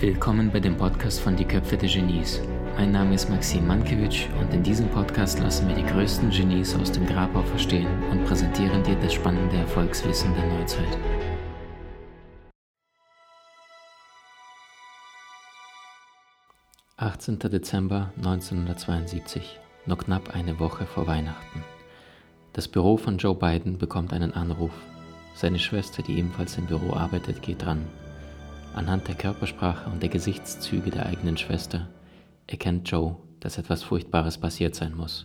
Willkommen bei dem Podcast von Die Köpfe der Genies. Mein Name ist Maxim Mankewitsch und in diesem Podcast lassen wir die größten Genies aus dem Grabau verstehen und präsentieren dir das spannende Erfolgswissen der Neuzeit. »18. Dezember 1972, nur knapp eine Woche vor Weihnachten. Das Büro von Joe Biden bekommt einen Anruf. Seine Schwester, die ebenfalls im Büro arbeitet, geht dran. Anhand der Körpersprache und der Gesichtszüge der eigenen Schwester erkennt Joe, dass etwas Furchtbares passiert sein muss.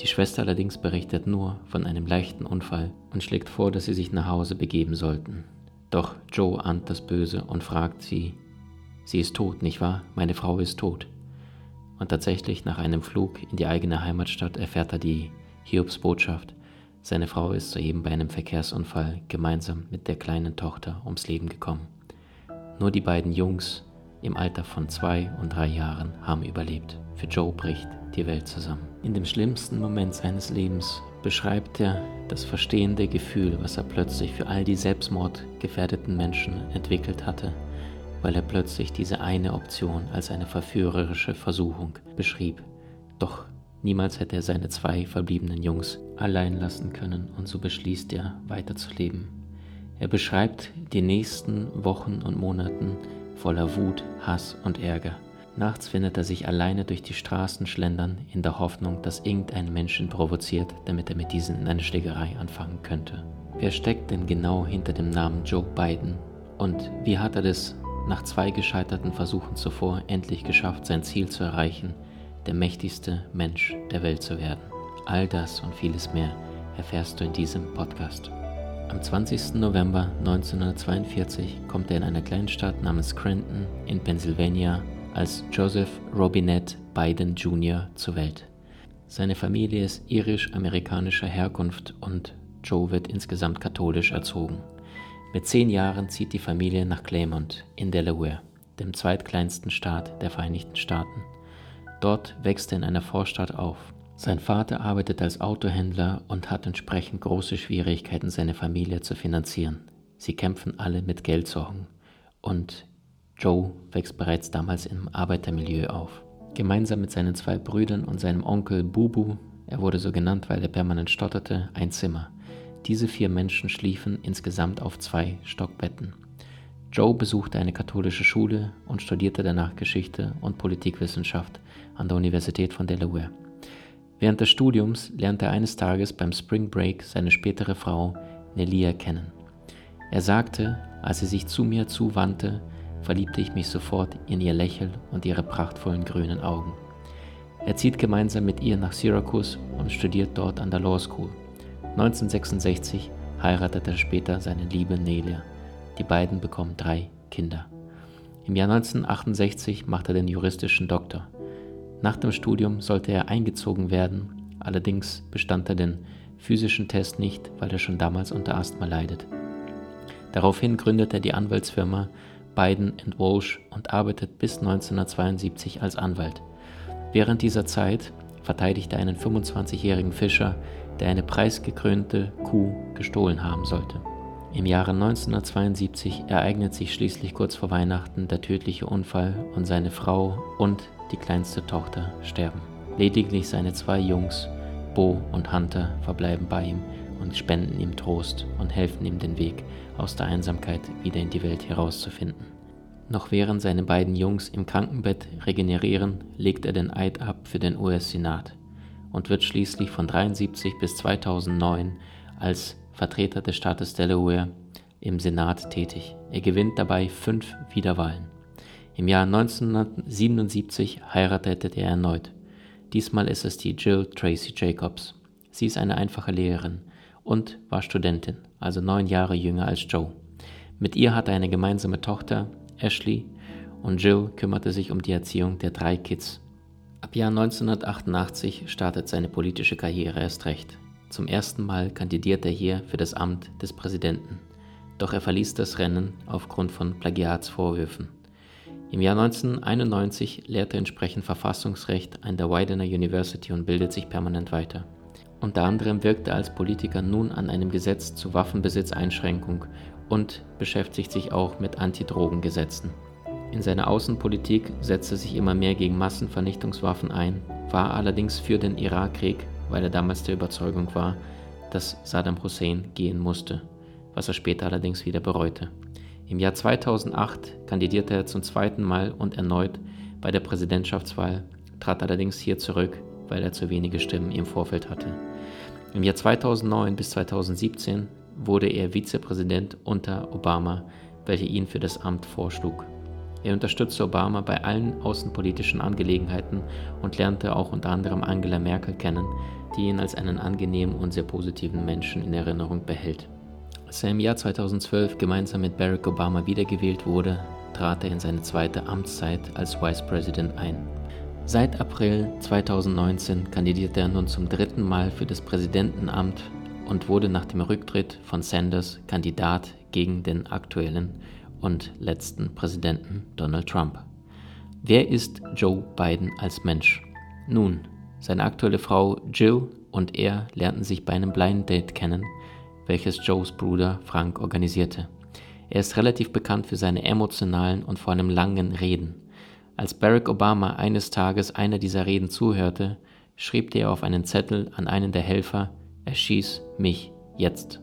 Die Schwester allerdings berichtet nur von einem leichten Unfall und schlägt vor, dass sie sich nach Hause begeben sollten. Doch Joe ahnt das Böse und fragt sie, sie ist tot, nicht wahr? Meine Frau ist tot. Und tatsächlich nach einem Flug in die eigene Heimatstadt erfährt er die Hiobsbotschaft. Seine Frau ist soeben bei einem Verkehrsunfall gemeinsam mit der kleinen Tochter ums Leben gekommen. Nur die beiden Jungs im Alter von zwei und drei Jahren haben überlebt. Für Joe bricht die Welt zusammen. In dem schlimmsten Moment seines Lebens beschreibt er das verstehende Gefühl, was er plötzlich für all die selbstmordgefährdeten Menschen entwickelt hatte, weil er plötzlich diese eine Option als eine verführerische Versuchung beschrieb. Doch niemals hätte er seine zwei verbliebenen Jungs allein lassen können und so beschließt er weiterzuleben. Er beschreibt die nächsten Wochen und Monaten voller Wut, Hass und Ärger. Nachts findet er sich alleine durch die Straßen schlendern, in der Hoffnung, dass irgendein Menschen provoziert, damit er mit diesen in eine Schlägerei anfangen könnte. Wer steckt denn genau hinter dem Namen Joe Biden? Und wie hat er es nach zwei gescheiterten Versuchen zuvor endlich geschafft, sein Ziel zu erreichen, der mächtigste Mensch der Welt zu werden? All das und vieles mehr erfährst du in diesem Podcast. Am 20. November 1942 kommt er in einer Kleinstadt namens Scranton in Pennsylvania als Joseph Robinette Biden Jr. zur Welt. Seine Familie ist irisch-amerikanischer Herkunft und Joe wird insgesamt katholisch erzogen. Mit zehn Jahren zieht die Familie nach Claymont in Delaware, dem zweitkleinsten Staat der Vereinigten Staaten. Dort wächst er in einer Vorstadt auf. Sein Vater arbeitet als Autohändler und hat entsprechend große Schwierigkeiten, seine Familie zu finanzieren. Sie kämpfen alle mit Geldsorgen und Joe wächst bereits damals im Arbeitermilieu auf. Gemeinsam mit seinen zwei Brüdern und seinem Onkel Bubu, er wurde so genannt, weil er permanent stotterte, ein Zimmer. Diese vier Menschen schliefen insgesamt auf zwei Stockbetten. Joe besuchte eine katholische Schule und studierte danach Geschichte und Politikwissenschaft an der Universität von Delaware. Während des Studiums lernte er eines Tages beim Spring Break seine spätere Frau Nelia kennen. Er sagte, als sie sich zu mir zuwandte, verliebte ich mich sofort in ihr Lächeln und ihre prachtvollen grünen Augen. Er zieht gemeinsam mit ihr nach Syracuse und studiert dort an der Law School. 1966 heiratet er später seine liebe Nelia. Die beiden bekommen drei Kinder. Im Jahr 1968 macht er den juristischen Doktor. Nach dem Studium sollte er eingezogen werden, allerdings bestand er den physischen Test nicht, weil er schon damals unter Asthma leidet. Daraufhin gründet er die Anwaltsfirma Biden Walsh und arbeitet bis 1972 als Anwalt. Während dieser Zeit verteidigt er einen 25-jährigen Fischer, der eine preisgekrönte Kuh gestohlen haben sollte. Im Jahre 1972 ereignet sich schließlich kurz vor Weihnachten der tödliche Unfall und seine Frau und die kleinste Tochter, sterben. Lediglich seine zwei Jungs, Bo und Hunter, verbleiben bei ihm und spenden ihm Trost und helfen ihm den Weg aus der Einsamkeit wieder in die Welt herauszufinden. Noch während seine beiden Jungs im Krankenbett regenerieren, legt er den Eid ab für den US-Senat und wird schließlich von 1973 bis 2009 als Vertreter des Staates Delaware im Senat tätig. Er gewinnt dabei fünf Wiederwahlen. Im Jahr 1977 heiratete er erneut. Diesmal ist es die Jill Tracy Jacobs. Sie ist eine einfache Lehrerin und war Studentin, also neun Jahre jünger als Joe. Mit ihr hat er eine gemeinsame Tochter, Ashley, und Jill kümmerte sich um die Erziehung der drei Kids. Ab Jahr 1988 startet seine politische Karriere erst recht. Zum ersten Mal kandidiert er hier für das Amt des Präsidenten. Doch er verließ das Rennen aufgrund von Plagiatsvorwürfen. Im Jahr 1991 lehrt er entsprechend Verfassungsrecht an der Widener University und bildet sich permanent weiter. Unter anderem wirkt er als Politiker nun an einem Gesetz zur Waffenbesitzeinschränkung und beschäftigt sich auch mit Antidrogengesetzen. In seiner Außenpolitik setzt er sich immer mehr gegen Massenvernichtungswaffen ein, war allerdings für den Irakkrieg, weil er damals der Überzeugung war, dass Saddam Hussein gehen musste, was er später allerdings wieder bereute. Im Jahr 2008 kandidierte er zum zweiten Mal und erneut bei der Präsidentschaftswahl, trat allerdings hier zurück, weil er zu wenige Stimmen im Vorfeld hatte. Im Jahr 2009 bis 2017 wurde er Vizepräsident unter Obama, welcher ihn für das Amt vorschlug. Er unterstützte Obama bei allen außenpolitischen Angelegenheiten und lernte auch unter anderem Angela Merkel kennen, die ihn als einen angenehmen und sehr positiven Menschen in Erinnerung behält. Als er im Jahr 2012 gemeinsam mit Barack Obama wiedergewählt wurde, trat er in seine zweite Amtszeit als Vice President ein. Seit April 2019 kandidierte er nun zum dritten Mal für das Präsidentenamt und wurde nach dem Rücktritt von Sanders Kandidat gegen den aktuellen und letzten Präsidenten Donald Trump. Wer ist Joe Biden als Mensch? Nun, seine aktuelle Frau Jill und er lernten sich bei einem Blind Date kennen, welches Joes Bruder Frank organisierte. Er ist relativ bekannt für seine emotionalen und vor allem langen Reden. Als Barack Obama eines Tages einer dieser Reden zuhörte, schrieb er auf einen Zettel an einen der Helfer, erschieß mich jetzt.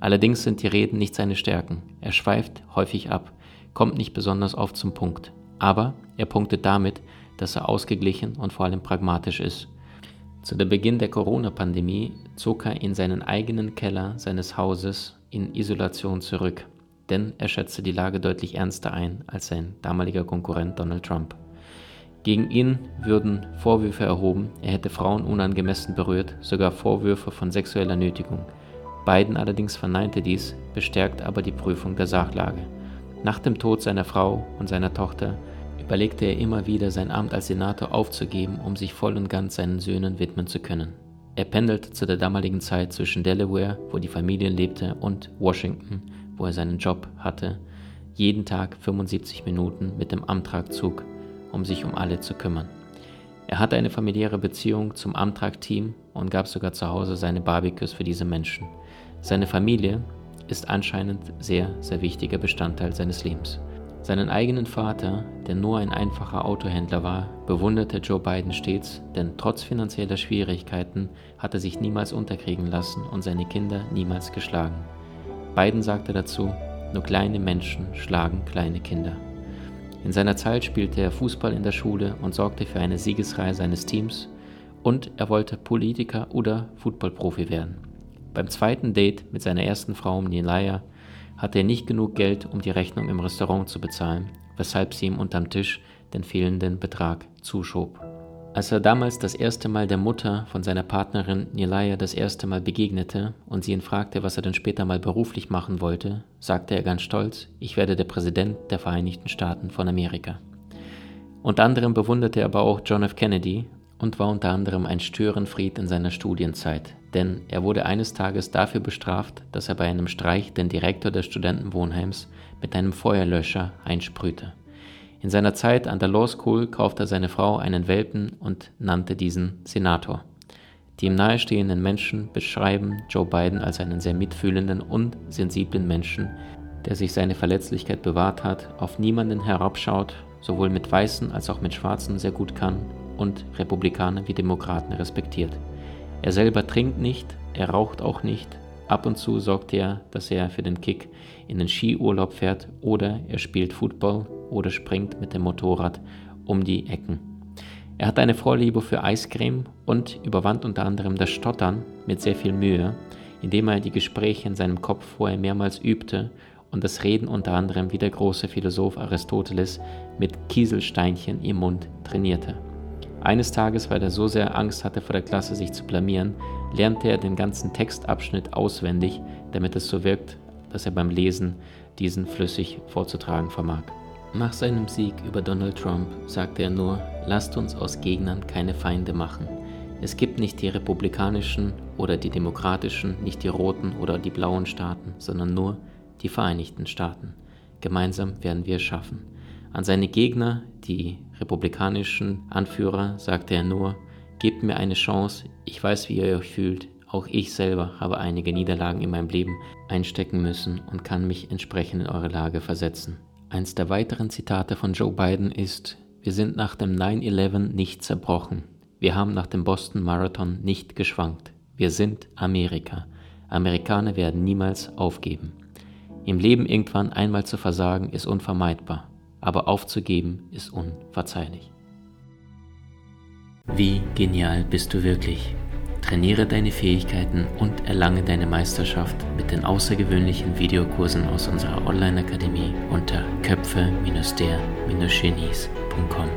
Allerdings sind die Reden nicht seine Stärken. Er schweift häufig ab, kommt nicht besonders oft zum Punkt. Aber er punktet damit, dass er ausgeglichen und vor allem pragmatisch ist. Zu der Beginn der Corona-Pandemie zog er in seinen eigenen Keller seines Hauses in Isolation zurück, denn er schätzte die Lage deutlich ernster ein als sein damaliger Konkurrent Donald Trump. Gegen ihn würden Vorwürfe erhoben, er hätte Frauen unangemessen berührt, sogar Vorwürfe von sexueller Nötigung. Biden allerdings verneinte dies, bestärkt aber die Prüfung der Sachlage. Nach dem Tod seiner Frau und seiner Tochter überlegte er immer wieder, sein Amt als Senator aufzugeben, um sich voll und ganz seinen Söhnen widmen zu können. Er pendelte zu der damaligen Zeit zwischen Delaware, wo die Familie lebte, und Washington, wo er seinen Job hatte, jeden Tag 75 Minuten mit dem Amtrak-Zug, um sich um alle zu kümmern. Er hatte eine familiäre Beziehung zum Amtrak-Team und gab sogar zu Hause seine Barbecues für diese Menschen. Seine Familie ist anscheinend sehr, sehr wichtiger Bestandteil seines Lebens. Seinen eigenen Vater, der nur ein einfacher Autohändler war, bewunderte Joe Biden stets, denn trotz finanzieller Schwierigkeiten hat er sich niemals unterkriegen lassen und seine Kinder niemals geschlagen. Biden sagte dazu, nur kleine Menschen schlagen kleine Kinder. In seiner Zeit spielte er Fußball in der Schule und sorgte für eine Siegesreihe seines Teams und er wollte Politiker oder Footballprofi werden. Beim zweiten Date mit seiner ersten Frau Nilaya hatte er nicht genug Geld, um die Rechnung im Restaurant zu bezahlen, weshalb sie ihm unterm Tisch den fehlenden Betrag zuschob. Als er damals das erste Mal der Mutter von seiner Partnerin Nilaya das erste Mal begegnete und sie ihn fragte, was er denn später mal beruflich machen wollte, sagte er ganz stolz, ich werde der Präsident der Vereinigten Staaten von Amerika. Unter anderem bewunderte er aber auch John F. Kennedy und war unter anderem ein Störenfried in seiner Studienzeit, denn er wurde eines Tages dafür bestraft, dass er bei einem Streich den Direktor des Studentenwohnheims mit einem Feuerlöscher einsprühte. In seiner Zeit an der Law School kaufte seine Frau einen Welpen und nannte diesen Senator. Die ihm nahestehenden Menschen beschreiben Joe Biden als einen sehr mitfühlenden und sensiblen Menschen, der sich seine Verletzlichkeit bewahrt hat, auf niemanden herabschaut, sowohl mit Weißen als auch mit Schwarzen sehr gut kann und Republikaner wie Demokraten respektiert. Er selber trinkt nicht, er raucht auch nicht. Ab und zu sorgt er, dass er für den Kick in den Skiurlaub fährt oder er spielt Football oder springt mit dem Motorrad um die Ecken. Er hat eine Vorliebe für Eiscreme und überwand unter anderem das Stottern mit sehr viel Mühe, indem er die Gespräche in seinem Kopf vorher mehrmals übte und das Reden unter anderem wie der große Philosoph Aristoteles mit Kieselsteinchen im Mund trainierte. Eines Tages, weil er so sehr Angst hatte vor der Klasse sich zu blamieren, lernte er den ganzen Textabschnitt auswendig, damit es so wirkt, dass er beim Lesen diesen flüssig vorzutragen vermag. Nach seinem Sieg über Donald Trump sagte er nur, lasst uns aus Gegnern keine Feinde machen. Es gibt nicht die republikanischen oder die demokratischen, nicht die roten oder die blauen Staaten, sondern nur die Vereinigten Staaten. Gemeinsam werden wir es schaffen. An seine Gegner, die republikanischen Anführer, sagte er nur, Gebt mir eine Chance, ich weiß, wie ihr euch fühlt. Auch ich selber habe einige Niederlagen in meinem Leben einstecken müssen und kann mich entsprechend in eure Lage versetzen. Eins der weiteren Zitate von Joe Biden ist, wir sind nach dem 9-11 nicht zerbrochen. Wir haben nach dem Boston Marathon nicht geschwankt. Wir sind Amerika. Amerikaner werden niemals aufgeben. Im Leben irgendwann einmal zu versagen ist unvermeidbar, aber aufzugeben ist unverzeihlich. Wie genial bist du wirklich? Trainiere deine Fähigkeiten und erlange deine Meisterschaft mit den außergewöhnlichen Videokursen aus unserer Online-Akademie unter köpfe-der-genies.com.